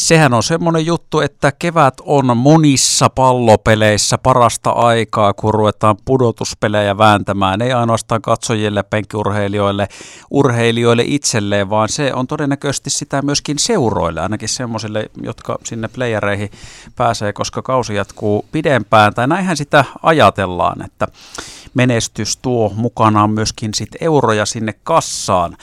Sehän on semmoinen juttu, että kevät on monissa pallopeleissä parasta aikaa, kun ruvetaan pudotuspelejä vääntämään. Ei ainoastaan katsojille, penkkiurheilijoille, urheilijoille itselleen, vaan se on todennäköisesti sitä myöskin seuroille, ainakin semmoisille, jotka sinne playereihin pääsee, koska kausi jatkuu pidempään. Tai näinhän sitä ajatellaan, että menestys tuo mukanaan myöskin sit euroja sinne kassaan.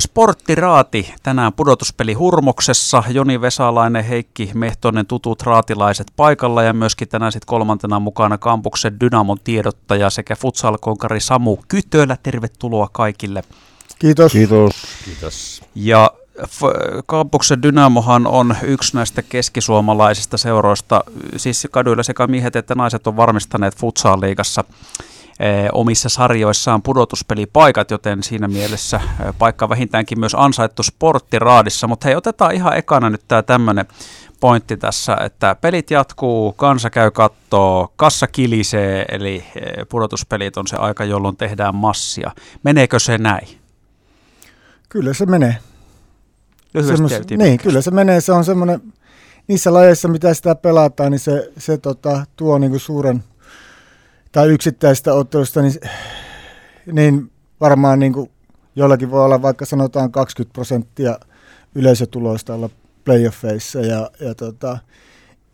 Sporttiraati tänään pudotuspeli Hurmoksessa. Joni Vesalainen, Heikki Mehtonen, tutut raatilaiset paikalla ja myöskin tänään sitten kolmantena mukana kampuksen Dynamon tiedottaja sekä futsalkonkari Samu Kytölä. Tervetuloa kaikille. Kiitos. Kiitos. Kiitos. Ja Kampuksen Dynamohan on yksi näistä keskisuomalaisista seuroista, siis kaduilla sekä miehet että naiset on varmistaneet futsal-liigassa Eh, omissa sarjoissaan pudotuspelipaikat, joten siinä mielessä eh, paikka vähintäänkin myös ansaittu sporttiraadissa. Mutta hei, otetaan ihan ekana nyt tämä tämmöinen pointti tässä, että pelit jatkuu, kansa käy kattoo, kassa kilisee, eli eh, pudotuspelit on se aika, jolloin tehdään massia. Meneekö se näin? Kyllä se menee. Lyhyesti Niin, kyllä se menee. Se on semmoinen, niissä lajeissa, mitä sitä pelataan, niin se, se tota, tuo niinku suuren tai yksittäistä ottelusta, niin, niin varmaan niin kuin jollakin voi olla vaikka sanotaan 20 prosenttia yleisötuloista olla playoffeissa. Ja, ja tota,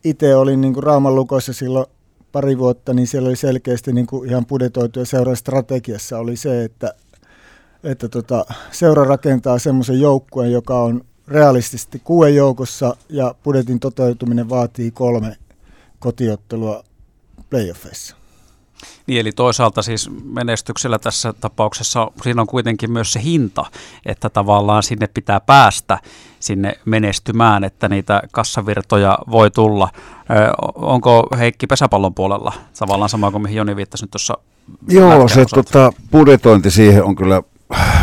itse olin niin kuin Rauman lukossa silloin pari vuotta, niin siellä oli selkeästi niin kuin ihan budjetoitu ja seuran strategiassa oli se, että, että tota, seura rakentaa semmoisen joukkueen, joka on realistisesti kuuden joukossa ja budjetin toteutuminen vaatii kolme kotiottelua playoffeissa. Niin, eli toisaalta siis menestyksellä tässä tapauksessa siinä on kuitenkin myös se hinta, että tavallaan sinne pitää päästä sinne menestymään, että niitä kassavirtoja voi tulla. Ö, onko Heikki pesäpallon puolella tavallaan sama kuin mihin Joni viittasi nyt tuossa? Joo, se tota, budjetointi siihen on kyllä,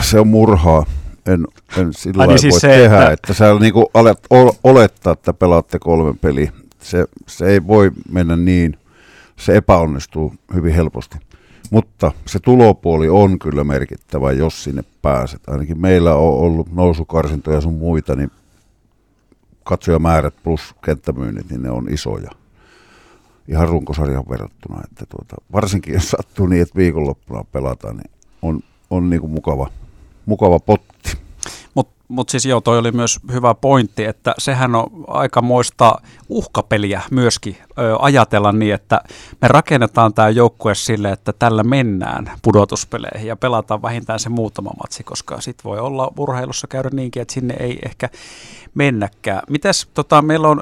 se on murhaa. En, en sillä Ai, niin siis voi se, tehdä, että, että sä niinku alet olettaa, että pelaatte kolmen peli. Se, se ei voi mennä niin se epäonnistuu hyvin helposti. Mutta se tulopuoli on kyllä merkittävä, jos sinne pääset. Ainakin meillä on ollut nousukarsintoja sun muita, niin katsojamäärät plus kenttämyynnit, niin ne on isoja. Ihan runkosarjan verrattuna. Että tuota, varsinkin jos sattuu niin, että viikonloppuna pelataan, niin on, on niin kuin mukava, mukava potti. Mutta siis joo, toi oli myös hyvä pointti, että sehän on aikamoista uhkapeliä myöskin ö, ajatella niin, että me rakennetaan tämä joukkue sille, että tällä mennään pudotuspeleihin ja pelataan vähintään se muutama matsi, koska sit voi olla urheilussa käydä niinkin, että sinne ei ehkä mennäkään. Mites tota, meillä on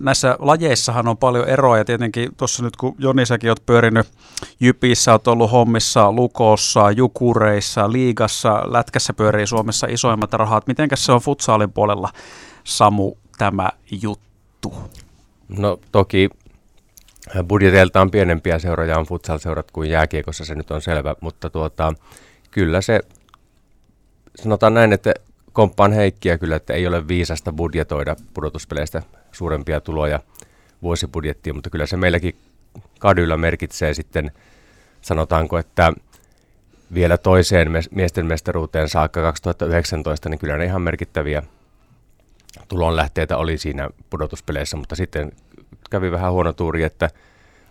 näissä lajeissahan on paljon eroa ja tietenkin tuossa nyt kun Joni säkin oot pyörinyt Jypissä, oot ollut hommissa, Lukossa, Jukureissa, Liigassa, Lätkässä pyörii Suomessa isoimmat rahat. Mitenkäs se on futsaalin puolella, Samu, tämä juttu? No toki budjeteiltaan pienempiä seuroja on futsal-seurat kuin jääkiekossa, se nyt on selvä, mutta tuota, kyllä se, sanotaan näin, että komppaan Heikkiä kyllä, että ei ole viisasta budjetoida pudotuspeleistä suurempia tuloja vuosibudjettiin, mutta kyllä se meilläkin kadyllä merkitsee sitten, sanotaanko, että vielä toiseen miesten mestaruuteen saakka 2019, niin kyllä ne ihan merkittäviä tulonlähteitä oli siinä pudotuspeleissä, mutta sitten kävi vähän huono tuuri, että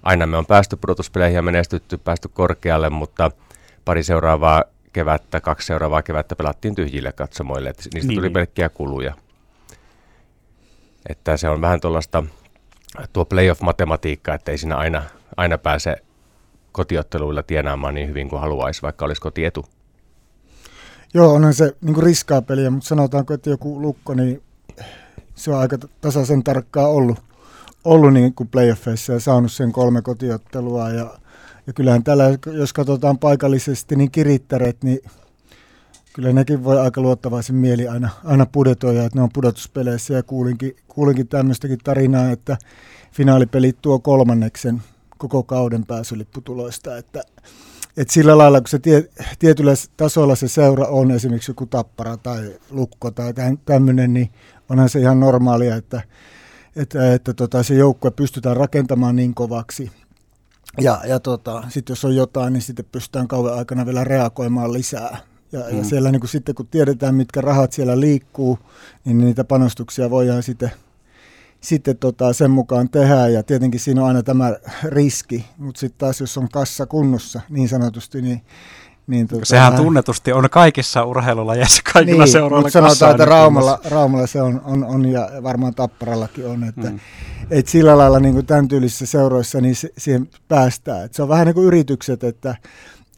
aina me on päästy pudotuspeleihin ja menestytty, päästy korkealle, mutta pari seuraavaa kevättä, kaksi seuraavaa kevättä pelattiin tyhjille katsomoille, että niistä niin. tuli pelkkiä kuluja. Että se on vähän tuollaista tuo playoff-matematiikka, että ei siinä aina, aina pääse kotiotteluilla tienaamaan niin hyvin kuin haluaisi, vaikka olisi kotietu. Joo, onhan se niin riskaa peliä, mutta sanotaanko, että joku lukko, niin se on aika tasaisen tarkkaa ollut, ollut niin kuin playoffeissa ja saanut sen kolme kotiottelua. Ja, ja kyllähän tällä, jos katsotaan paikallisesti, niin kirittäret, niin kyllä nekin voi aika luottavaisen mieli aina, aina pudetoja, että ne on pudotuspeleissä ja kuulinkin, kuulinkin tämmöistäkin tarinaa, että finaalipelit tuo kolmanneksen koko kauden pääsylipputuloista, että, että sillä lailla, kun se tie, tietyllä tasolla se seura on, esimerkiksi joku tappara tai lukko tai tämmöinen, niin onhan se ihan normaalia, että, että, että tota, se joukkue pystytään rakentamaan niin kovaksi. Ja, ja tota, sitten jos on jotain, niin sitten pystytään kauan aikana vielä reagoimaan lisää. Ja, mm. ja siellä niin kuin sitten kun tiedetään, mitkä rahat siellä liikkuu, niin niitä panostuksia voidaan sitten sitten tota, sen mukaan tehdään ja tietenkin siinä on aina tämä riski, mutta sitten taas jos on kassa kunnossa niin sanotusti, niin niin, tota, Sehän tunnetusti on kaikissa urheilulajeissa, kaikilla niin, seuroilla mutta sanotaan, että Raumalla, Raumalla se on, on, on, ja varmaan Tapparallakin on, että mm. et sillä lailla niin kuin tämän tyylisissä seuroissa niin se, siihen päästään. Et se on vähän niin kuin yritykset, että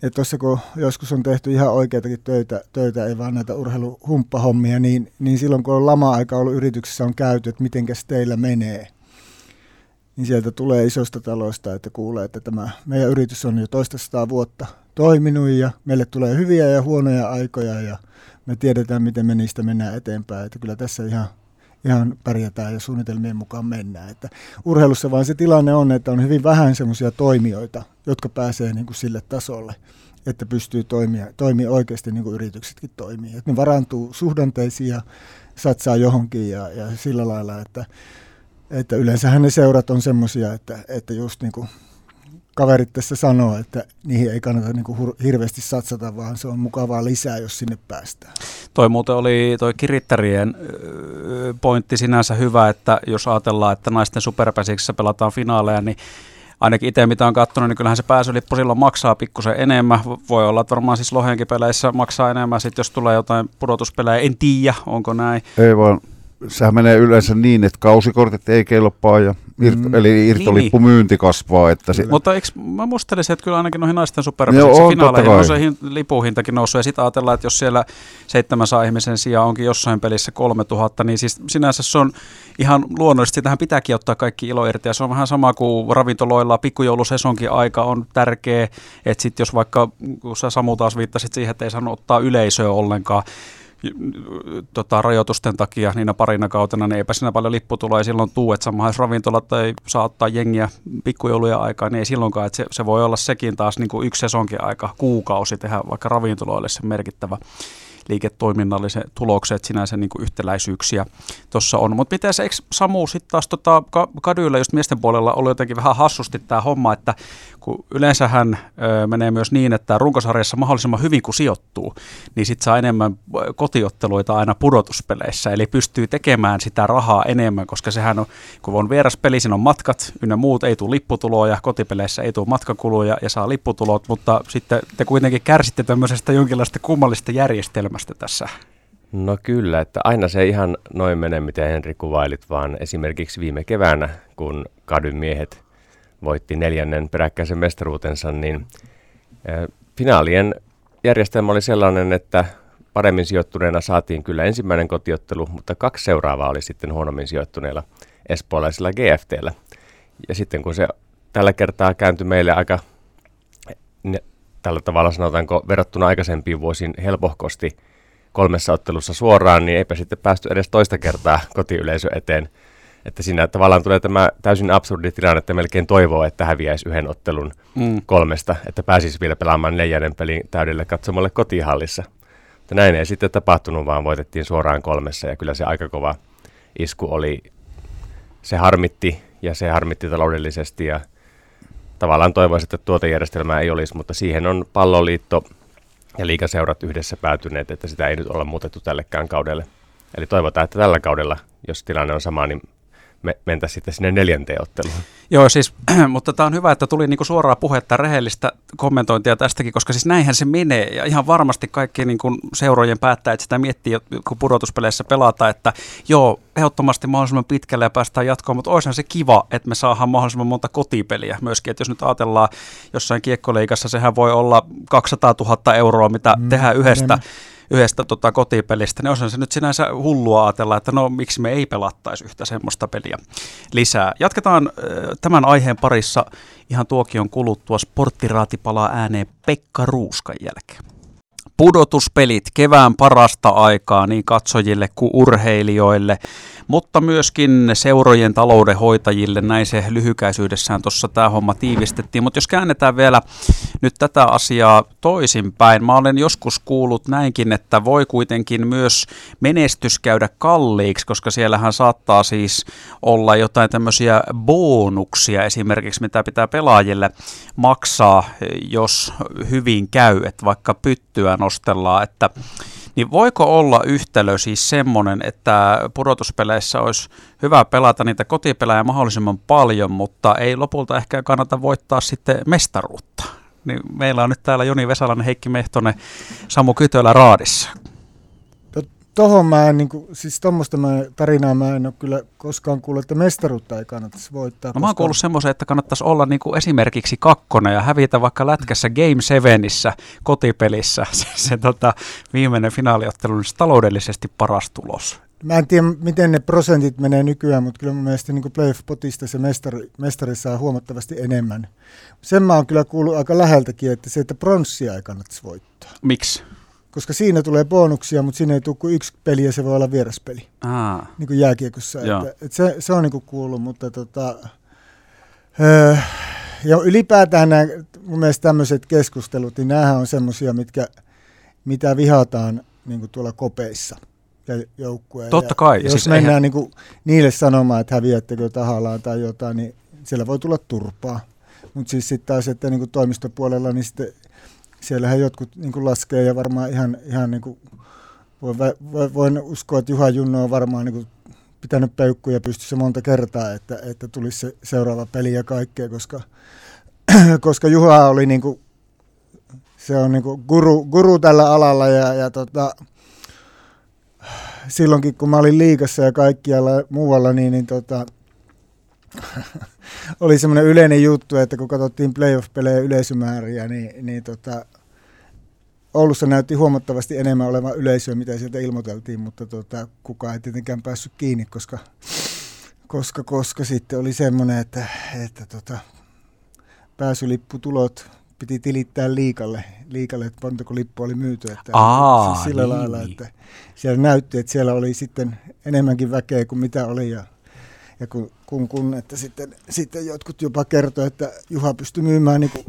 että tuossa kun joskus on tehty ihan oikeitakin töitä, töitä ei vaan näitä urheiluhumppahommia, niin, niin silloin kun on lama-aika ollut yrityksessä on käyty, että mitenkäs teillä menee, niin sieltä tulee isosta taloista, että kuulee, että tämä meidän yritys on jo toista sataa vuotta toiminut ja meille tulee hyviä ja huonoja aikoja ja me tiedetään, miten me niistä mennään eteenpäin. Että kyllä tässä ihan, ihan pärjätään ja suunnitelmien mukaan mennään. Että urheilussa vaan se tilanne on, että on hyvin vähän semmoisia toimijoita, jotka pääsee niin kuin sille tasolle, että pystyy toimia, toimia oikeasti niin kuin yrityksetkin toimii. Että ne varantuu suhdanteisiin ja satsaa johonkin ja, ja sillä lailla, että, että yleensähän ne seurat on semmoisia, että, että just niin kuin kaverit tässä sanoo, että niihin ei kannata niin kuin hirveästi satsata, vaan se on mukavaa lisää, jos sinne päästään. Toi muuten oli toi kirittärien pointti sinänsä hyvä, että jos ajatellaan, että naisten superpäsiksessä pelataan finaaleja, niin ainakin itse mitä on katsonut, niin kyllähän se pääsylippu silloin maksaa pikkusen enemmän. Voi olla, että varmaan siis Lohenkin peleissä maksaa enemmän, sitten jos tulee jotain pudotuspelejä, en tiedä, onko näin. Ei vaan, sehän menee yleensä niin, että kausikortit ei kelpaa ja Irt, mm. Eli irtolippumyynti niin. kasvaa. Että si- Mutta eikö, mä muistelisin, että kyllä ainakin noihin naisten superpesissä finaaleihin on se hin, lipuhintakin noussut. Ja sitten ajatellaan, että jos siellä seitsemän saa ihmisen sijaan onkin jossain pelissä 3000, niin siis sinänsä se on ihan luonnollisesti. Tähän pitääkin ottaa kaikki ilo irti. Ja se on vähän sama kuin ravintoloilla pikkujoulusesonkin aika on tärkeä. Että sitten jos vaikka, kun sä Samu taas viittasit siihen, että ei saanut ottaa yleisöä ollenkaan, tota, rajoitusten takia niinä parina kautena, niin eipä siinä paljon lipputuloa ei silloin tuu, että samahan ravintolat ei saa ottaa jengiä pikkujouluja aikaa, niin ei silloinkaan, että se, se voi olla sekin taas niin kuin yksi sesonkin aika, kuukausi tehdä vaikka ravintoloille se merkittävä liiketoiminnallisen tulokset, sinänsä niin kuin yhtäläisyyksiä tuossa on. Mutta miten se, eikö Samu sitten taas tota, kadyillä just miesten puolella ollut jotenkin vähän hassusti tämä homma, että kun yleensähän ö, menee myös niin, että runkosarjassa mahdollisimman hyvin kun sijoittuu, niin sitten saa enemmän kotiotteluita aina pudotuspeleissä, eli pystyy tekemään sitä rahaa enemmän, koska sehän on, kun on vieras peli, siinä on matkat ynnä muut, ei tule lipputuloja, kotipeleissä ei tule matkakuluja ja saa lipputulot, mutta sitten te kuitenkin kärsitte tämmöisestä jonkinlaista kummallista järjestelmästä tässä. No kyllä, että aina se ihan noin mene, miten Henri kuvailit, vaan esimerkiksi viime keväänä, kun kadyn miehet voitti neljännen peräkkäisen mestaruutensa, niin finaalien järjestelmä oli sellainen, että paremmin sijoittuneena saatiin kyllä ensimmäinen kotiottelu, mutta kaksi seuraavaa oli sitten huonommin sijoittuneilla espoolaisilla GFTllä. Ja sitten kun se tällä kertaa kääntyi meille aika tällä tavalla sanotaanko verrattuna aikaisempiin vuosiin helpohkosti kolmessa ottelussa suoraan, niin eipä sitten päästy edes toista kertaa kotiyleisö eteen että siinä tavallaan tulee tämä täysin absurdi tilanne, että melkein toivoo, että häviäisi yhden ottelun mm. kolmesta, että pääsisi vielä pelaamaan neljännen pelin täydelle katsomalle kotihallissa. Mutta näin ei sitten tapahtunut, vaan voitettiin suoraan kolmessa ja kyllä se aika kova isku oli. Se harmitti ja se harmitti taloudellisesti ja tavallaan toivoisin, että tuota järjestelmää ei olisi, mutta siihen on palloliitto ja liikaseurat yhdessä päätyneet, että sitä ei nyt olla muutettu tällekään kaudelle. Eli toivotaan, että tällä kaudella, jos tilanne on sama, niin me mentäisiin sitten sinne neljänteen otteluun. Joo, siis, mutta tämä on hyvä, että tuli niinku suoraa puhetta rehellistä kommentointia tästäkin, koska siis näinhän se menee. Ja ihan varmasti kaikki niinku seurojen päättäjät sitä miettii, kun pudotuspeleissä pelataan, että joo, ehdottomasti mahdollisimman pitkälle ja päästään jatkoon, mutta olisihan se kiva, että me saadaan mahdollisimman monta kotipeliä myöskin. Että jos nyt ajatellaan jossain kiekkoleikassa, sehän voi olla 200 000 euroa, mitä mm, tehdään yhdestä. Enemmän yhdestä tota, kotipelistä, niin on se nyt sinänsä hullua ajatella, että no miksi me ei pelattaisi yhtä semmoista peliä lisää. Jatketaan tämän aiheen parissa ihan tuokion kuluttua. Sporttiraati palaa ääneen Pekka Ruuskan jälkeen pudotuspelit kevään parasta aikaa niin katsojille kuin urheilijoille, mutta myöskin seurojen taloudenhoitajille. Näin se lyhykäisyydessään tuossa tämä homma tiivistettiin. Mutta jos käännetään vielä nyt tätä asiaa toisinpäin. Mä olen joskus kuullut näinkin, että voi kuitenkin myös menestys käydä kalliiksi, koska siellähän saattaa siis olla jotain tämmöisiä bonuksia esimerkiksi, mitä pitää pelaajille maksaa, jos hyvin käy, että vaikka pyttyä nostellaan, että Niin voiko olla yhtälö siis semmoinen, että pudotuspeleissä olisi hyvä pelata niitä kotipelejä mahdollisimman paljon, mutta ei lopulta ehkä kannata voittaa sitten mestaruutta? Niin meillä on nyt täällä Joni Vesalainen, Heikki Mehtonen, Samu Kytölä Raadissa tohon mä en, niin kuin, siis tuommoista tarinaa mä en ole kyllä koskaan kuullut, että mestaruutta ei kannattaisi voittaa. No mä oon kuullut semmoisen, että kannattaisi olla niin kuin esimerkiksi kakkonen ja hävitä vaikka lätkässä Game Sevenissä kotipelissä se, se tota, viimeinen finaaliottelu, niin se taloudellisesti paras tulos. Mä en tiedä, miten ne prosentit menee nykyään, mutta kyllä mun mielestä niin playoff-potista se mestari, mestari saa huomattavasti enemmän. Sen mä oon kyllä kuullut aika läheltäkin, että se, että pronssia ei kannattaisi voittaa. Miksi? Koska siinä tulee bonuksia, mutta siinä ei tule kuin yksi peli ja se voi olla vieraspeli, Aa. niin kuin jääkiekossa. Että, että se, se on niin kuin kuullut, mutta tota, öö, ja ylipäätään nämä, mun mielestä tämmöiset keskustelut, niin nämähän on semmoisia, mitkä, mitä vihataan niin kuin tuolla kopeissa ja joukkueen. Totta kai. Ja jos siis mennään eihän... niin kuin niille sanomaan, että häviättekö tahallaan tai jotain, niin siellä voi tulla turpaa. Mutta siis sitten taas, että niin kuin toimistopuolella, niin sitten siellähän jotkut niin kuin laskee ja varmaan ihan, ihan niin kuin, voin, voin uskoa, että Juha Junno on varmaan niin kuin pitänyt peukkuja pystyssä monta kertaa, että, että tulisi se seuraava peli ja kaikkea, koska, koska Juha oli niin kuin, se on niin kuin guru, guru tällä alalla ja, ja tota, silloinkin kun mä olin liikassa ja kaikkialla muualla, niin, niin tota, oli semmoinen yleinen juttu, että kun katsottiin playoff-pelejä yleisömääriä, niin, niin tota, Oulussa näytti huomattavasti enemmän olevan yleisöä, mitä sieltä ilmoiteltiin, mutta tota, kukaan ei tietenkään päässyt kiinni, koska, koska, koska sitten oli semmoinen, että, että tota, pääsylipputulot piti tilittää liikalle, liikalle että montako lippu oli myyty. Että Aa, siis sillä niin. lailla, että siellä näytti, että siellä oli sitten enemmänkin väkeä kuin mitä oli. Ja, ja kun, kun, kun että sitten, sitten jotkut jopa kertoi, että Juha pystyi myymään niin kuin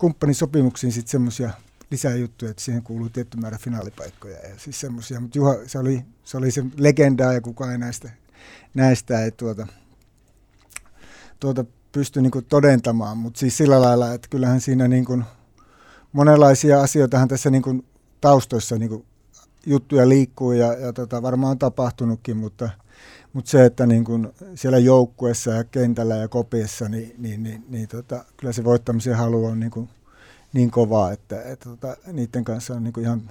kumppanisopimuksiin sitten semmoisia lisäjuttuja, että siihen kuuluu tietty määrä finaalipaikkoja ja siis semmoisia. Mutta Juha, se oli, se oli se legendaa ja kukaan ei näistä, näistä ei tuota, tuota pysty niinku todentamaan, mutta siis sillä lailla, että kyllähän siinä niinku monenlaisia asioitahan tässä niinku taustoissa niinku juttuja liikkuu ja, ja tota, varmaan on tapahtunutkin, mutta, mutta se, että niin kun siellä joukkuessa ja kentällä ja kopiessa, niin, niin, niin, niin tota, kyllä se voittamisen halu on niin, kuin niin kovaa, että, että tota, niiden kanssa on niin ihan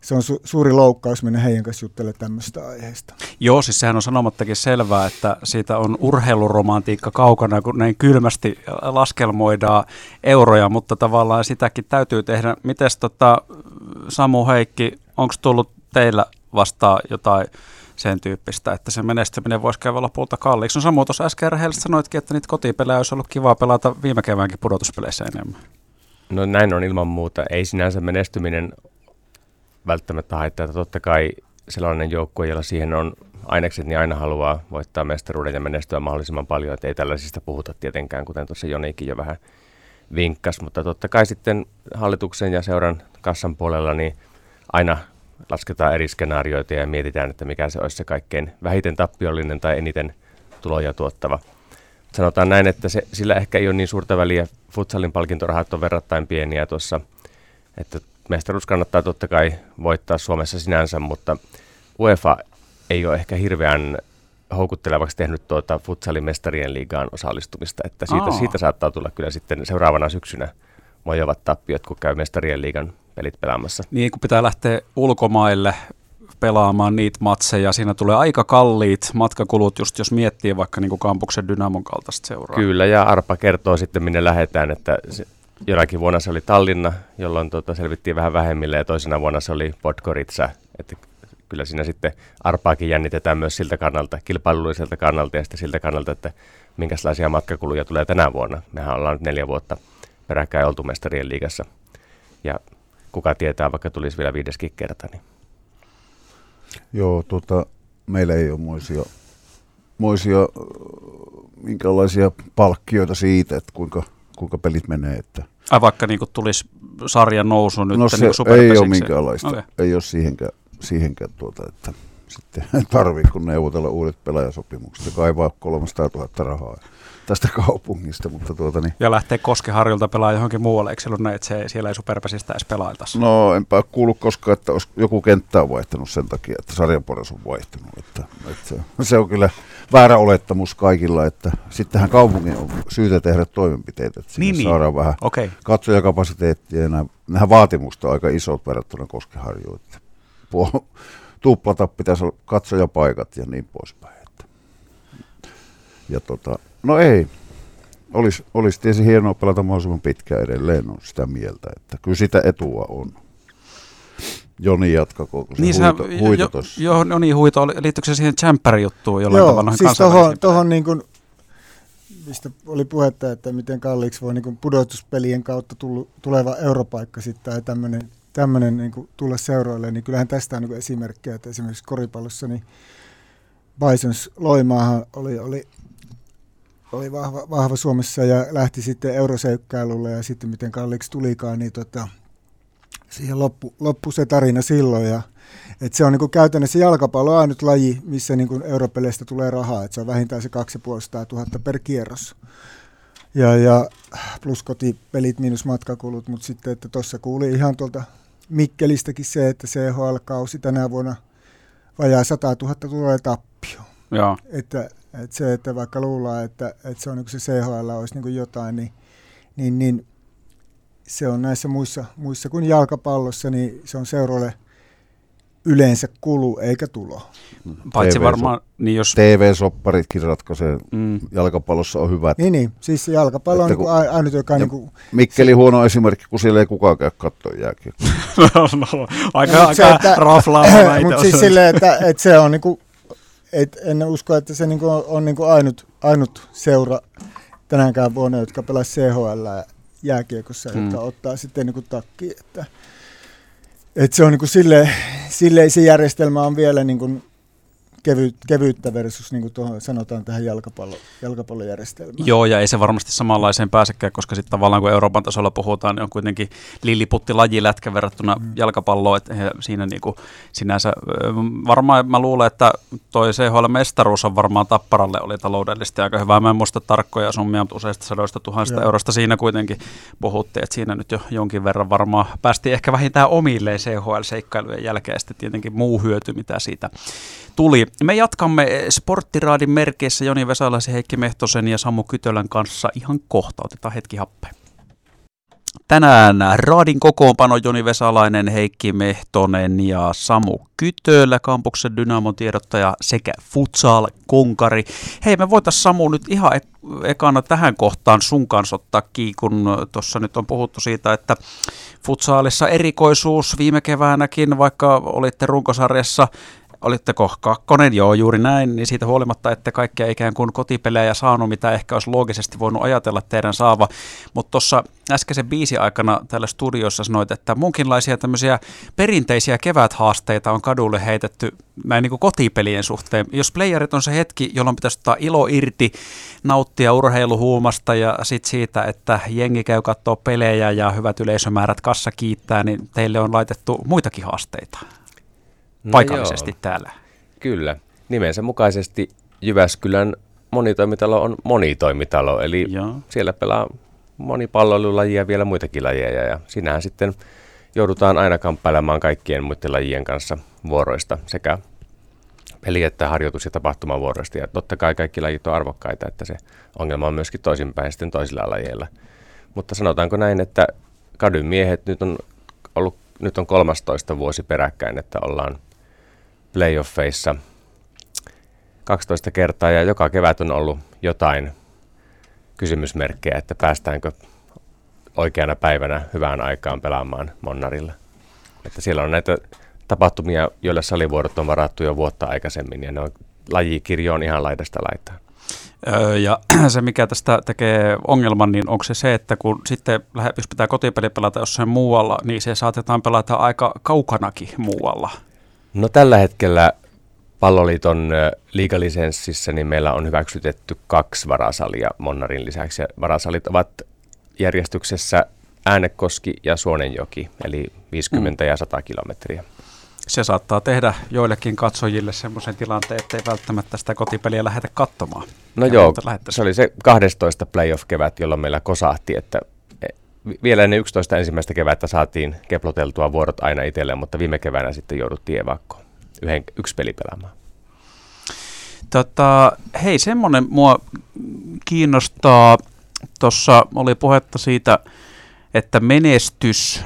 se on su- suuri loukkaus mennä heidän kanssa juttelemaan tämmöistä aiheesta. Joo, siis sehän on sanomattakin selvää, että siitä on urheiluromantiikka kaukana, kun näin kylmästi laskelmoidaan euroja, mutta tavallaan sitäkin täytyy tehdä. Mites tota, Samu Heikki, onko tullut teillä vastaan jotain sen tyyppistä, että se menestyminen voisi käydä lopulta kalliiksi. No Samu tuossa äsken rehellisesti sanoitkin, että niitä kotipelejä olisi ollut kiva pelata viime keväänkin pudotuspeleissä enemmän. No näin on ilman muuta. Ei sinänsä menestyminen välttämättä haittaa. Että totta kai sellainen joukkue, jolla siihen on ainekset, niin aina haluaa voittaa mestaruuden ja menestyä mahdollisimman paljon. Että ei tällaisista puhuta tietenkään, kuten tuossa Jonikin jo vähän vinkkas. Mutta totta kai sitten hallituksen ja seuran kassan puolella niin aina lasketaan eri skenaarioita ja mietitään, että mikä se olisi se kaikkein vähiten tappiollinen tai eniten tuloja tuottava. Sanotaan näin, että se, sillä ehkä ei ole niin suurta väliä. Futsalin palkintorahat on verrattain pieniä tuossa, että mestaruus kannattaa totta kai voittaa Suomessa sinänsä, mutta UEFA ei ole ehkä hirveän houkuttelevaksi tehnyt tuota futsalin mestarien liigaan osallistumista, että siitä, siitä saattaa tulla kyllä sitten seuraavana syksynä mojovat tappiot, kun käy mestarien liigan pelit pelaamassa. Niin, kun pitää lähteä ulkomaille pelaamaan niitä matseja. Siinä tulee aika kalliit matkakulut, just jos miettii vaikka niin kuin kampuksen Dynamon kaltaista seuraa. Kyllä, ja Arpa kertoo sitten, minne lähdetään, että se, jonakin vuonna se oli Tallinna, jolloin tuota, selvittiin vähän vähemmille, ja toisena vuonna se oli Podgorica. Että kyllä siinä sitten Arpaakin jännitetään myös siltä kannalta, kilpailulliselta kannalta ja sitten siltä kannalta, että minkälaisia matkakuluja tulee tänä vuonna. Mehän ollaan nyt neljä vuotta peräkkäin oltu mestarien liigassa. Ja kuka tietää, vaikka tulisi vielä viideskin kerta. Niin. Joo, tota, meillä ei ole moisia, moisia minkälaisia palkkioita siitä, että kuinka, kuinka pelit menee. Että. Ai vaikka niin tulisi sarjan nousu nyt no se niin ei ole minkäänlaista, okay. ei ole siihenkään, siihenkään tuota, että sitten tarvii, kun neuvotella uudet pelaajasopimukset ja kaivaa 300 000 rahaa tästä kaupungista. Mutta tuota, niin. Ja lähtee Koskeharjulta pelaa johonkin muualle, eikö ollut näin, että se, siellä ei superpäsistä edes pelailtaisi? No enpä kuullut koskaan, että olisi joku kenttä on vaihtanut sen takia, että sarjanporas on vaihtunut. Että, että se, on kyllä väärä olettamus kaikilla, että sittenhän kaupungin on syytä tehdä toimenpiteitä, että niin, niin. saadaan vähän okay. katsojakapasiteettia ja nämä, nämä vaatimukset on aika isot verrattuna Koskeharjuun. Tuplata pitäisi olla katsojapaikat ja niin poispäin. Että. Ja tota, no ei, olisi, olisi tietysti hienoa pelata mahdollisimman pitkään edelleen, on sitä mieltä, että kyllä sitä etua on. Joni jatkako, kun se niin huito, sä, huito jo, tuossa. Joo, no niin, huito. Liittyykö se siihen Champer-juttuun jollain joo, tavalla? siis tohon, tohon niin kuin, mistä oli puhetta, että miten kalliiksi voi niin kuin pudotuspelien kautta tullu, tuleva europaikka sitten tai tämmöinen tämmöinen niin kuin tulla seuroille, niin kyllähän tästä on niin esimerkkejä, että esimerkiksi koripallossa niin Bisons Loimaahan oli, oli oli vahva, vahva Suomessa ja lähti sitten euroseikkailulle ja sitten miten kalliiksi tulikaan, niin tota, siihen loppu, loppu se tarina silloin. Ja, et se on niin kuin käytännössä jalkapallo ainut laji, missä niin kuin europeleistä tulee rahaa, että se on vähintään se 2500 000 per kierros. Ja, ja plus kotipelit miinus matkakulut, mutta sitten, että tuossa kuuli ihan tuolta Mikkelistäkin se, että CHL-kausi tänä vuonna vajaa 100 000 tulee tappio. Joo. Että et se, että vaikka luullaan, että, että se on niin se CHL olisi niin jotain, niin, niin, niin se on näissä muissa, muissa kuin jalkapallossa, niin se on seuroille yleensä kulu eikä tulo. Paitsi TV varmaan, niin jos... TV-sopparitkin ratkaisee, mm. jalkapallossa on hyvät. Niin, niin. siis jalkapallo on niin ainut, joka... Niin kuin, Mikkeli huono esimerkki, kun siellä ei kukaan käy katsoa jääkiä. no, no, aika, aika raflaava Mutta siis silleen, että, että se on niin kuin, et en usko, että se niinku on, on niinku ainut, ainut seura tänäänkään vuonna, jotka pelasivat CHL jääkiekossa, mm. jotka ottaa sitten niinku takki. Että, et se on niinku sille, sille se järjestelmä on vielä niinku kevy, kevyyttä versus niin kuin tuohon sanotaan tähän jalkapallo, jalkapallojärjestelmään. Joo, ja ei se varmasti samanlaiseen pääsekään, koska sitten tavallaan kun Euroopan tasolla puhutaan, niin on kuitenkin lilliputtilajilätkä verrattuna mm. jalkapalloon, että siinä niin kuin sinänsä varmaan mä luulen, että toi CHL-mestaruus on varmaan Tapparalle oli taloudellisesti aika hyvä. Mä en muista tarkkoja summia, mutta useista sadoista tuhansista eurosta siinä kuitenkin puhuttiin, että siinä nyt jo jonkin verran varmaan päästiin ehkä vähintään omilleen CHL-seikkailujen jälkeen ja sitten tietenkin muu hyöty, mitä siitä tuli. Me jatkamme Sporttiraadin merkeissä Joni Vesalaisen, Heikki Mehtosen ja Samu Kytölän kanssa ihan kohta. Otetaan hetki happea. Tänään Raadin kokoonpano Joni Vesalainen, Heikki Mehtonen ja Samu Kytölä, kampuksen Dynamon tiedottaja sekä futsal-konkari. Hei, me voitaisiin Samu nyt ihan ekana tähän kohtaan sun kanssa ottaa kiinni, kun tuossa nyt on puhuttu siitä, että futsaalissa erikoisuus viime keväänäkin, vaikka olitte runkosarjassa olitteko kakkonen? Joo, juuri näin. Niin siitä huolimatta, että kaikkia ikään kuin kotipelejä saanut, mitä ehkä olisi loogisesti voinut ajatella teidän saava. Mutta tuossa äskeisen biisi aikana täällä studiossa sanoit, että munkinlaisia tämmöisiä perinteisiä keväthaasteita on kadulle heitetty näin niin kuin kotipelien suhteen. Jos playerit on se hetki, jolloin pitäisi ottaa ilo irti, nauttia urheiluhuumasta ja sitten siitä, että jengi käy katsoa pelejä ja hyvät yleisömäärät kassa kiittää, niin teille on laitettu muitakin haasteita no paikallisesti joo. täällä. Kyllä. Nimensä mukaisesti Jyväskylän monitoimitalo on monitoimitalo, eli joo. siellä pelaa monipalloilulajia ja vielä muitakin lajeja, ja sinähän sitten joudutaan aina kamppailemaan kaikkien muiden lajien kanssa vuoroista, sekä peli- että harjoitus- ja tapahtumavuoroista, ja totta kai kaikki lajit on arvokkaita, että se ongelma on myöskin toisinpäin sitten toisilla lajeilla. Mutta sanotaanko näin, että kadun miehet nyt on ollut nyt on 13 vuosi peräkkäin, että ollaan playoffeissa 12 kertaa ja joka kevät on ollut jotain kysymysmerkkejä, että päästäänkö oikeana päivänä hyvään aikaan pelaamaan Monnarilla. Että siellä on näitä tapahtumia, joille salivuorot on varattu jo vuotta aikaisemmin ja ne on, lajikirjo on ihan laidasta laitaan. Ja se, mikä tästä tekee ongelman, niin onko se se, että kun sitten jos pitää kotipeli pelata jossain muualla, niin se saatetaan pelata aika kaukanakin muualla. No tällä hetkellä Palloliiton liigalisenssissä niin meillä on hyväksytetty kaksi varasalia Monnarin lisäksi. Ja varasalit ovat järjestyksessä Äänekoski ja Suonenjoki, eli 50 mm. ja 100 kilometriä. se saattaa tehdä joillekin katsojille semmoisen tilanteen, että ei välttämättä sitä kotipeliä lähetä katsomaan. No ja joo, se oli se 12 playoff-kevät, jolloin meillä kosahti, että vielä ennen 11 ensimmäistä kevättä saatiin keploteltua vuorot aina itselleen, mutta viime keväänä sitten jouduttiin evakkoon yhden, yksi peli pelaamaan. Tota, hei, semmoinen mua kiinnostaa. Tuossa oli puhetta siitä, että menestys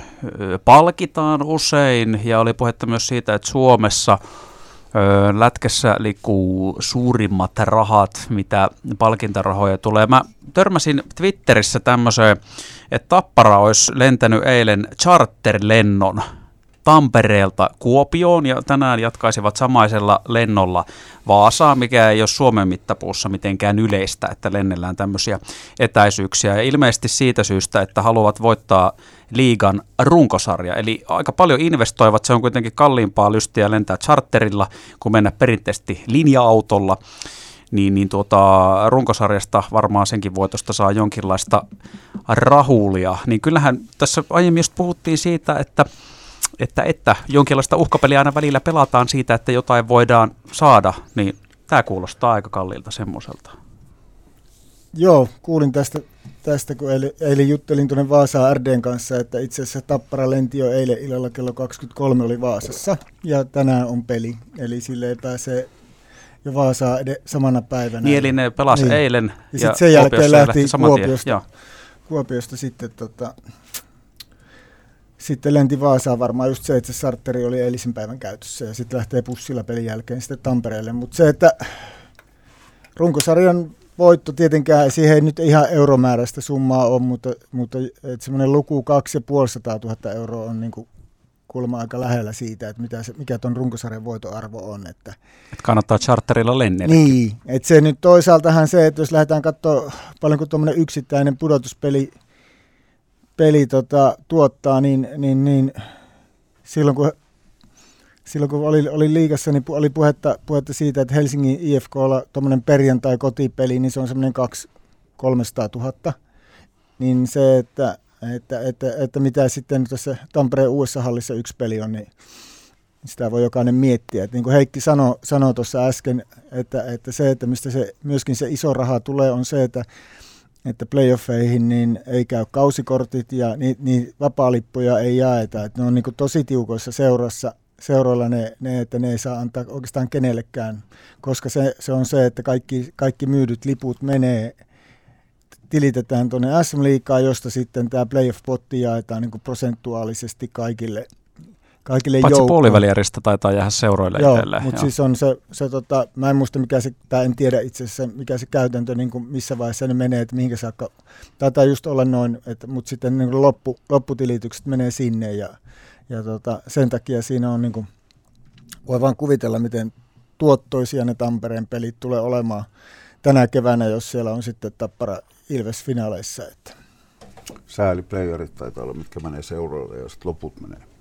palkitaan usein ja oli puhetta myös siitä, että Suomessa lätkessä liikkuu suurimmat rahat, mitä palkintarahoja tulee. Mä törmäsin Twitterissä tämmöiseen, että Tappara olisi lentänyt eilen charterlennon Tampereelta Kuopioon ja tänään jatkaisivat samaisella lennolla Vaasaa, mikä ei ole Suomen mittapuussa mitenkään yleistä, että lennellään tämmöisiä etäisyyksiä. Ja ilmeisesti siitä syystä, että haluavat voittaa liigan runkosarja. Eli aika paljon investoivat, se on kuitenkin kalliimpaa lystiä lentää charterilla kuin mennä perinteisesti linja-autolla. Niin, niin tuota, runkosarjasta varmaan senkin voitosta saa jonkinlaista rahulia. Niin kyllähän tässä aiemmin just puhuttiin siitä, että että, että jonkinlaista uhkapeliä aina välillä pelataan siitä, että jotain voidaan saada, niin tämä kuulostaa aika kalliilta semmoiselta. Joo, kuulin tästä, tästä kun eilen, eilen juttelin tuonne Vaasaan RDn kanssa, että itse asiassa Tappara lenti jo eilen illalla kello 23 oli Vaasassa ja tänään on peli, eli sille ei pääse jo Vaasaa ed- samana päivänä. Niin, eli ne pelasi niin. eilen ja, ja sen jälkeen lähti, lähti Kuopiosta, Kuopiosta sitten tota, sitten lenti Vaasaan varmaan just se, että se sarteri oli eilisen päivän käytössä ja sitten lähtee pussilla pelin jälkeen sitten Tampereelle. Mutta se, että runkosarjan voitto tietenkään, siihen ei nyt ihan euromääräistä summaa ole, mutta, mutta semmoinen luku 2500 000 euroa on niin kuin kuulemma aika lähellä siitä, että mitä se, mikä tuon runkosarjan voitoarvo on. Että, et kannattaa charterilla lennellä. Niin, että se nyt toisaaltahan se, että jos lähdetään katsoa paljonko tuommoinen yksittäinen pudotuspeli peli tota, tuottaa, niin, niin, niin silloin kun silloin kun oli, oli liikassa, niin oli puhetta, puhetta siitä, että Helsingin IFKlla tuommoinen perjantai-kotipeli, niin se on semmoinen 300 000. Niin se, että, että, että, että mitä sitten tässä Tampereen uudessa hallissa yksi peli on, niin sitä voi jokainen miettiä. Että niin kuin Heikki sanoi, sanoi tuossa äsken, että, että se, että mistä se, myöskin se iso raha tulee, on se, että että playoffeihin niin ei käy kausikortit ja niin, niin vapaalippuja ei jaeta. Että ne on niin tosi tiukoissa seurassa, seuroilla ne, ne, että ne ei saa antaa oikeastaan kenellekään, koska se, se on se, että kaikki, kaikki myydyt liput menee, tilitetään tuonne SM-liikaan, josta sitten tämä playoff-potti jaetaan niin prosentuaalisesti kaikille – kaikille Paitsi joukkoon. puolivälieristä taitaa jäädä seuroille joo, itselleen. Mutta siis on se, se tota, mä en muista mikä se, tai en tiedä itse asiassa mikä se käytäntö, niin kuin missä vaiheessa ne menee, että mihinkä saakka, taitaa just olla noin, että, mutta sitten niin kuin loppu, lopputilitykset menee sinne ja, ja tota, sen takia siinä on niin kuin, voi vaan kuvitella, miten tuottoisia ne Tampereen pelit tulee olemaan tänä keväänä, jos siellä on sitten Tappara Ilves finaaleissa. Että. Sääli playerit taitaa olla, mitkä menee seuroille ja sitten loput menee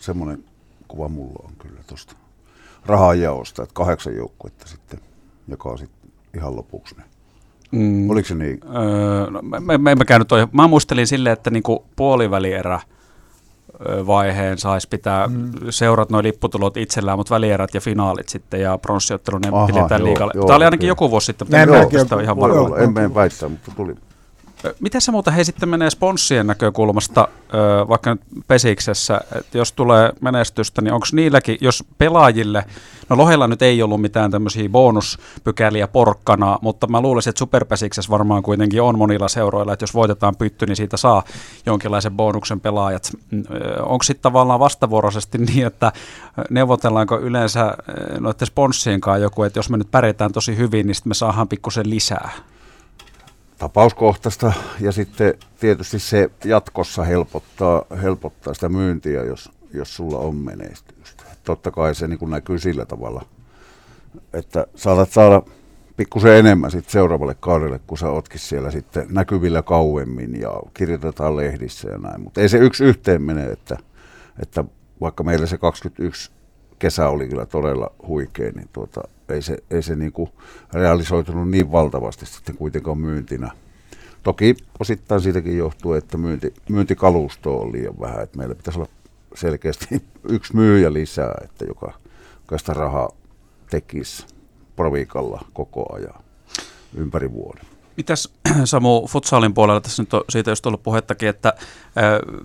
semmoinen kuva mulla on kyllä tuosta rahajaosta, että kahdeksan joukkuetta sitten joka sitten ihan lopuksi ne. Mm. Oliko se niin? Öö, no, mä, mä, mä, käynyt toi. mä muistelin silleen, että niinku puolivälierä vaiheen saisi pitää mm. seurat noin lipputulot itsellään, mutta välierät ja finaalit sitten ja pronssiottelu ne pidetään liikalle. Tämä oli ainakin joku vuosi sitten, mutta en, ihan varma. En mene väittää, mutta tuli, Miten se muuta hei sitten menee sponssien näkökulmasta, vaikka nyt Pesiksessä, että jos tulee menestystä, niin onko niilläkin, jos pelaajille, no Lohella nyt ei ollut mitään tämmöisiä bonuspykäliä porkkana, mutta mä luulisin, että Superpesiksessä varmaan kuitenkin on monilla seuroilla, että jos voitetaan pytty, niin siitä saa jonkinlaisen bonuksen pelaajat. Onko sitten tavallaan vastavuoroisesti niin, että neuvotellaanko yleensä noiden sponssien kanssa joku, että jos me nyt pärjätään tosi hyvin, niin sitten me saadaan pikkusen lisää? Tapauskohtaista ja sitten tietysti se jatkossa helpottaa, helpottaa sitä myyntiä, jos, jos sulla on menestystä. Totta kai se niin näkyy sillä tavalla, että saatat saada pikkusen enemmän sit seuraavalle kaudelle, kun sä ootkin siellä sitten näkyvillä kauemmin ja kirjoitetaan lehdissä ja näin. Mutta ei se yksi yhteen mene, että, että vaikka meillä se 21 kesä oli kyllä todella huikea, niin tuota, ei se, ei se niin kuin realisoitunut niin valtavasti sitten kuitenkaan myyntinä. Toki osittain siitäkin johtuu, että myynti, myyntikalusto on liian vähän, että meillä pitäisi olla selkeästi yksi myyjä lisää, että joka, joka sitä rahaa tekisi proviikalla koko ajan ympäri vuoden. Mitäs Samu Futsalin puolella tässä nyt on siitä just ollut puhettakin, että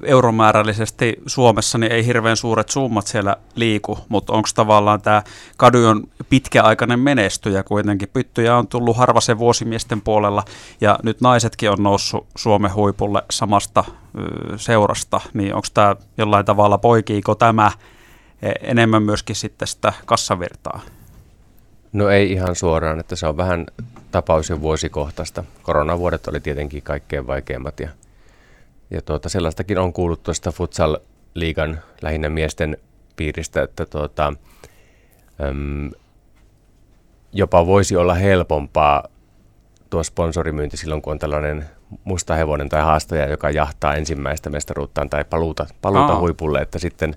euromäärällisesti Suomessa niin ei hirveän suuret summat siellä liiku, mutta onko tavallaan tämä kadu on pitkäaikainen menestyjä kuitenkin. Pyttyjä on tullut harvasen vuosimiesten puolella ja nyt naisetkin on noussut Suomen huipulle samasta seurasta, niin onko tämä jollain tavalla poikiiko tämä e, enemmän myöskin sitten sitä kassavirtaa? No ei ihan suoraan, että se on vähän tapaus- ja vuosikohtaista. Koronavuodet oli tietenkin kaikkein vaikeimmat ja, ja tuota, sellaistakin on kuullut tuosta futsal-liigan lähinnä miesten piiristä, että tuota, äm, jopa voisi olla helpompaa tuo sponsorimyynti silloin, kun on tällainen musta hevonen tai haastaja, joka jahtaa ensimmäistä mestaruuttaan tai paluuta, paluuta Aa. huipulle, että sitten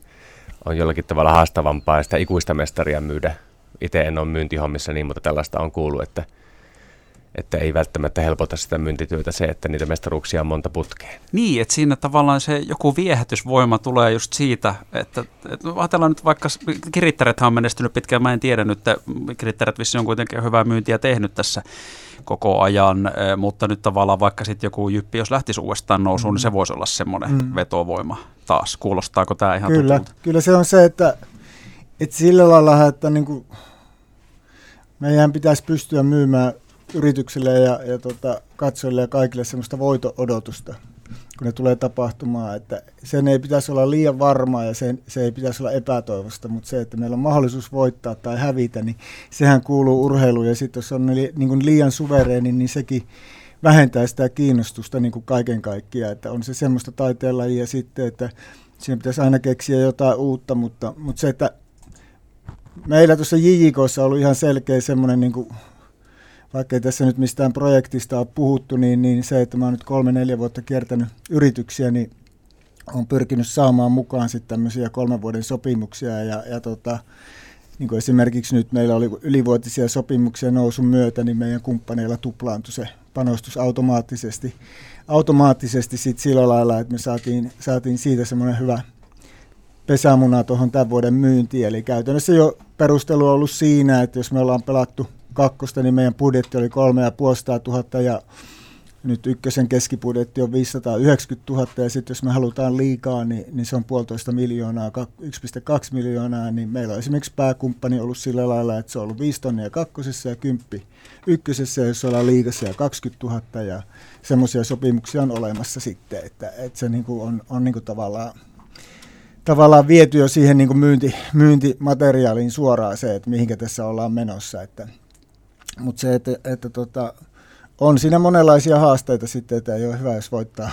on jollakin tavalla haastavampaa sitä ikuista mestaria myydä. Itse en ole myyntihommissa niin, mutta tällaista on kuullut, että – että ei välttämättä helpota sitä myyntityötä se, että niitä mestaruuksia on monta putkeen. Niin, että siinä tavallaan se joku viehätysvoima tulee just siitä, että, että ajatellaan nyt vaikka, kirittärethän on menestynyt pitkään, mä en tiedä nyt, että kirittäret vissi on kuitenkin hyvää myyntiä tehnyt tässä koko ajan, eh, mutta nyt tavallaan vaikka sitten joku jyppi, jos lähtisi uudestaan nousuun, mm. niin se voisi olla semmoinen mm. vetovoima taas. Kuulostaako tämä ihan Kyllä, tutulta? kyllä se on se, että, että sillä lailla, että niin kuin meidän pitäisi pystyä myymään yrityksille ja, ja tota, katsojille ja kaikille semmoista voito-odotusta, kun ne tulee tapahtumaan, että sen ei pitäisi olla liian varmaa ja sen, se ei pitäisi olla epätoivosta, mutta se, että meillä on mahdollisuus voittaa tai hävitä, niin sehän kuuluu urheiluun. Ja sitten jos on li, niin kuin liian suvereeni, niin sekin vähentää sitä kiinnostusta niin kuin kaiken kaikkiaan, että on se semmoista taiteenlajia sitten, että siinä pitäisi aina keksiä jotain uutta, mutta, mutta se, että meillä tuossa JJKssa on ollut ihan selkeä semmoinen niin kuin vaikka ei tässä nyt mistään projektista ole puhuttu, niin, niin se, että mä oon nyt kolme-neljä vuotta kiertänyt yrityksiä, niin on pyrkinyt saamaan mukaan sitten tämmöisiä kolmen vuoden sopimuksia ja, ja tota, niin kuin esimerkiksi nyt meillä oli ylivuotisia sopimuksia nousun myötä, niin meidän kumppaneilla tuplaantui se panostus automaattisesti, automaattisesti sit sillä lailla, että me saatiin, saatiin siitä semmoinen hyvä pesämuna tuohon tämän vuoden myyntiin. Eli käytännössä jo perustelu on ollut siinä, että jos me ollaan pelattu kakkosta, niin meidän budjetti oli 3500 000 ja nyt ykkösen keskibudjetti on 590 000 ja sitten jos me halutaan liikaa, niin, niin se on puolitoista miljoonaa, 1,2 miljoonaa, niin meillä on esimerkiksi pääkumppani ollut sillä lailla, että se on ollut 5 tonnia kakkosessa ja 10 ykkösessä, jos ollaan liigassa ja 20 000 ja semmoisia sopimuksia on olemassa sitten, että, että se niinku on, on niinku tavallaan tavallaan viety jo siihen niin kuin myynti, myyntimateriaaliin suoraan se, että mihinkä tässä ollaan menossa. Että, mutta se, että, että tota, on siinä monenlaisia haasteita sitten, että ei ole hyvä, jos voittaa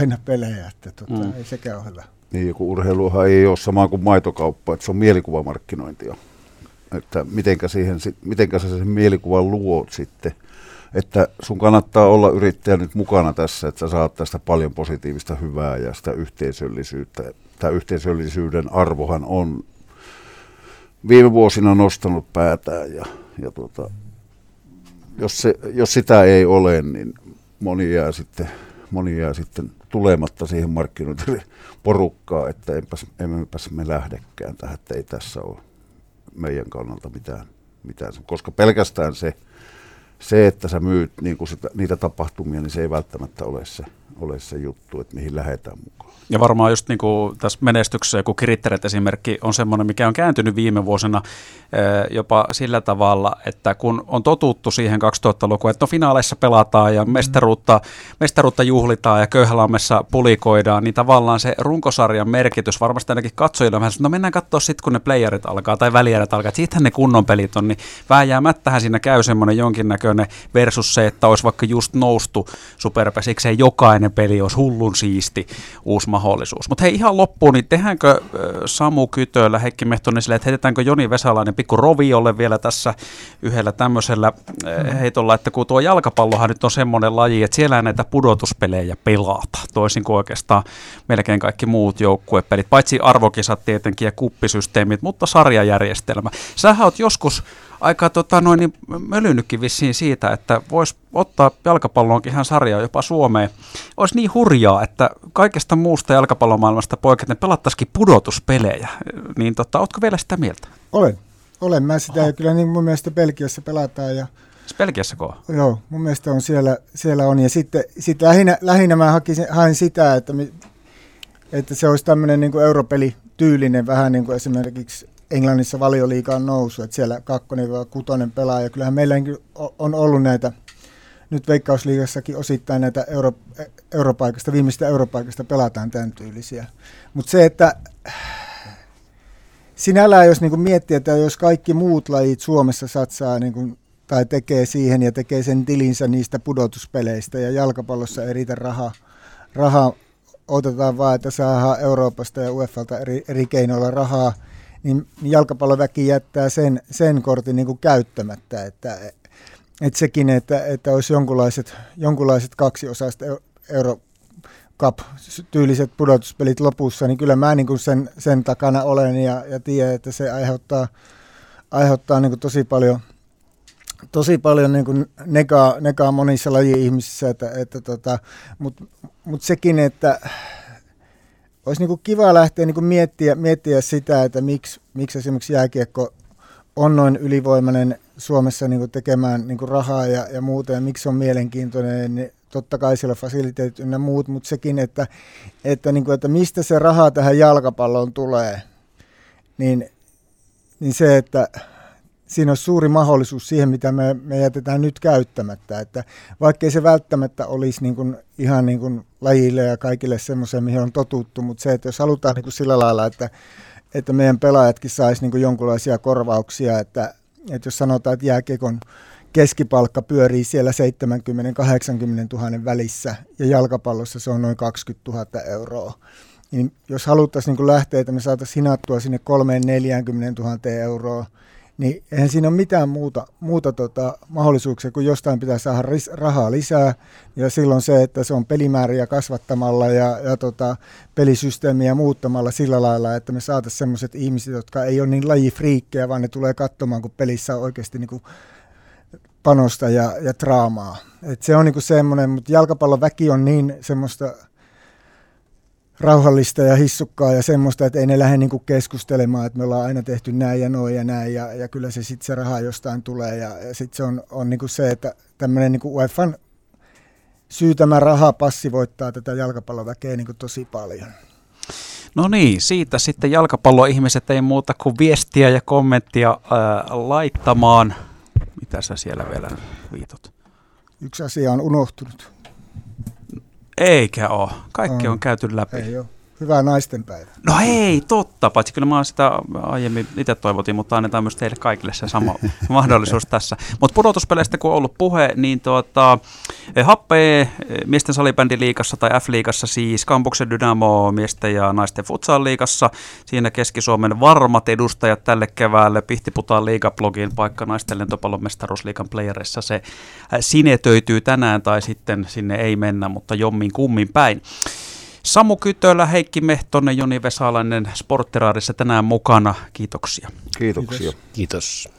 aina pelejä, että tota, mm. ei sekään ole hyvä. Niin, joku urheiluhan ei ole sama kuin maitokauppa, että se on mielikuvamarkkinointia. Että mitenkä, siihen, mitenkä sä sen mielikuvan luot sitten. Että sun kannattaa olla yrittäjä nyt mukana tässä, että sä saat tästä paljon positiivista hyvää ja sitä yhteisöllisyyttä. Tämä yhteisöllisyyden arvohan on viime vuosina nostanut päätään ja, ja tuota, jos, se, jos sitä ei ole, niin moni jää sitten, moni jää sitten tulematta siihen markkinointiporukkaan, että enpäs, emmepäs me lähdekään tähän, että ei tässä ole meidän kannalta mitään, mitään. Koska pelkästään se, se että sä myyt niin sitä, niitä tapahtumia, niin se ei välttämättä ole se, ole se juttu, että mihin lähdetään mukaan. Ja varmaan just niin kuin tässä menestyksessä joku Kritteret esimerkki on semmoinen, mikä on kääntynyt viime vuosina eh, jopa sillä tavalla, että kun on totuttu siihen 2000-lukuun, että no finaaleissa pelataan ja mm. mestaruutta, mestaruutta juhlitaan ja köyhälammessa pulikoidaan, niin tavallaan se runkosarjan merkitys varmasti ainakin katsojille on vähän, että no mennään katsoa sitten, kun ne playerit alkaa tai välierit alkaa, että siitähän ne kunnon pelit on, niin vääjäämättähän siinä käy semmoinen jonkinnäköinen versus se, että olisi vaikka just noustu superpesikseen jokainen peli olisi hullun siisti uusi mahdollisuus. Mutta hei ihan loppuun, niin tehdäänkö Samu Kytöllä, Heikki Mehtonen sille, että heitetäänkö Joni Vesalainen pikku roviolle vielä tässä yhdellä tämmöisellä heitolla, että kun tuo jalkapallohan nyt on semmoinen laji, että siellä näitä pudotuspelejä pelata, toisin kuin oikeastaan melkein kaikki muut joukkuepelit, paitsi arvokisat tietenkin ja kuppisysteemit, mutta sarjajärjestelmä. Sähän oot joskus aika tota, noin, niin mölynytkin vissiin siitä, että voisi ottaa jalkapalloonkin ihan sarjaa jopa Suomeen. Olisi niin hurjaa, että kaikesta muusta jalkapallomaailmasta poiketen pelattaisikin pudotuspelejä. Niin tota, ootko vielä sitä mieltä? Olen. Olen mä sitä Oho. ja kyllä niin mun mielestä Belgiassa pelataan ja Belgiassa ko? Joo, mun mielestä on siellä, siellä on. Ja sitten sit lähinnä, lähinnä mä hakisin, hain sitä, että, mi, että se olisi tämmöinen niin europeli tyylinen, vähän niin kuin esimerkiksi Englannissa valioliikaan nousu, että siellä kakkonen vai kutonen pelaa. Ja kyllähän meilläkin on ollut näitä, nyt Veikkausliigassakin osittain näitä euro, europaikasta, viimeistä europaikasta pelataan tämän tyylisiä. Mutta se, että sinällään jos niin miettii, että jos kaikki muut lajit Suomessa satsaa niin kuin tai tekee siihen ja tekee sen tilinsä niistä pudotuspeleistä ja jalkapallossa ei riitä rahaa. Raha otetaan vaan, että saadaan Euroopasta ja UEFalta eri, eri keinoilla rahaa, niin jalkapalloväki jättää sen, sen kortin niin kuin käyttämättä, että, että sekin, että, että olisi jonkunlaiset, jonkunlaiset kaksiosaiset Euro Cup-tyyliset pudotuspelit lopussa, niin kyllä mä niin kuin sen, sen takana olen ja, ja tiedän, että se aiheuttaa, aiheuttaa niin kuin tosi paljon – tosi paljon niin kuin negaa, negaa monissa laji-ihmisissä, että, että tota, mutta mut sekin, että olisi niin kuin kiva lähteä niin kuin miettiä, miettiä sitä, että miksi, miksi esimerkiksi jääkiekko on noin ylivoimainen Suomessa niin kuin tekemään niin kuin rahaa ja, ja muuta, ja miksi on mielenkiintoinen, niin totta kai siellä fasiliteetit ynnä muut, mutta sekin, että, että, niin kuin, että mistä se raha tähän jalkapalloon tulee, niin, niin se, että siinä olisi suuri mahdollisuus siihen, mitä me, me jätetään nyt käyttämättä. Että vaikkei se välttämättä olisi niin kuin, ihan niin kuin lajille ja kaikille semmoiseen, mihin on totuttu, mutta se, että jos halutaan niin kuin sillä lailla, että, että meidän pelaajatkin saisi niin kuin jonkunlaisia korvauksia, että, että jos sanotaan, että jääkiekon keskipalkka pyörii siellä 70-80 000 välissä ja jalkapallossa se on noin 20 000 euroa, niin jos haluttaisiin niin lähteä, että me saataisiin hinattua sinne 3-40 000 euroa, niin eihän siinä ole mitään muuta, muuta tota, mahdollisuuksia, kuin jostain pitää saada ris- rahaa lisää. Ja silloin se, että se on pelimääriä kasvattamalla ja, ja tota, pelisysteemiä muuttamalla sillä lailla, että me saataisiin sellaiset ihmiset, jotka ei ole niin lajifriikkejä, vaan ne tulee katsomaan, kun pelissä on oikeasti niin kuin panosta ja, ja draamaa. Et se on niin semmoinen, mutta jalkapallon väki on niin semmoista rauhallista ja hissukkaa ja semmoista, että ei ne lähde niinku keskustelemaan, että me ollaan aina tehty näin ja noin ja näin ja, ja kyllä se sitten se raha jostain tulee ja, ja sitten se on, on niinku se, että tämmöinen niinku UEFan syytämä raha passivoittaa tätä jalkapalloväkeä niinku tosi paljon. No niin, siitä sitten jalkapalloihmiset ei muuta kuin viestiä ja kommenttia ää, laittamaan. Mitä sä siellä vielä viitot? Yksi asia on unohtunut. Eikä ole. Kaikki on, on käyty läpi. Ei ole. Hyvää naistenpäivää. No hei, totta. Paitsi kyllä mä sitä aiemmin itse toivotin, mutta annetaan myös teille kaikille se sama mahdollisuus tässä. Mutta pudotuspeleistä kun on ollut puhe, niin tuota, Happe miesten salibändi liikassa tai F-liigassa siis, Kampuksen Dynamo miesten ja naisten futsal liikassa. Siinä Keski-Suomen varmat edustajat tälle keväälle. Pihtiputaan liigablogin paikka naisten lentopallon mestaruusliikan playerissa. Se sinetöityy tänään tai sitten sinne ei mennä, mutta jommin kummin päin. Samu Kytölä, Heikki Mehtonen, Joni Vesalainen Sportteraadissa tänään mukana. Kiitoksia. Kiitoksia. Kiitos. Kiitos.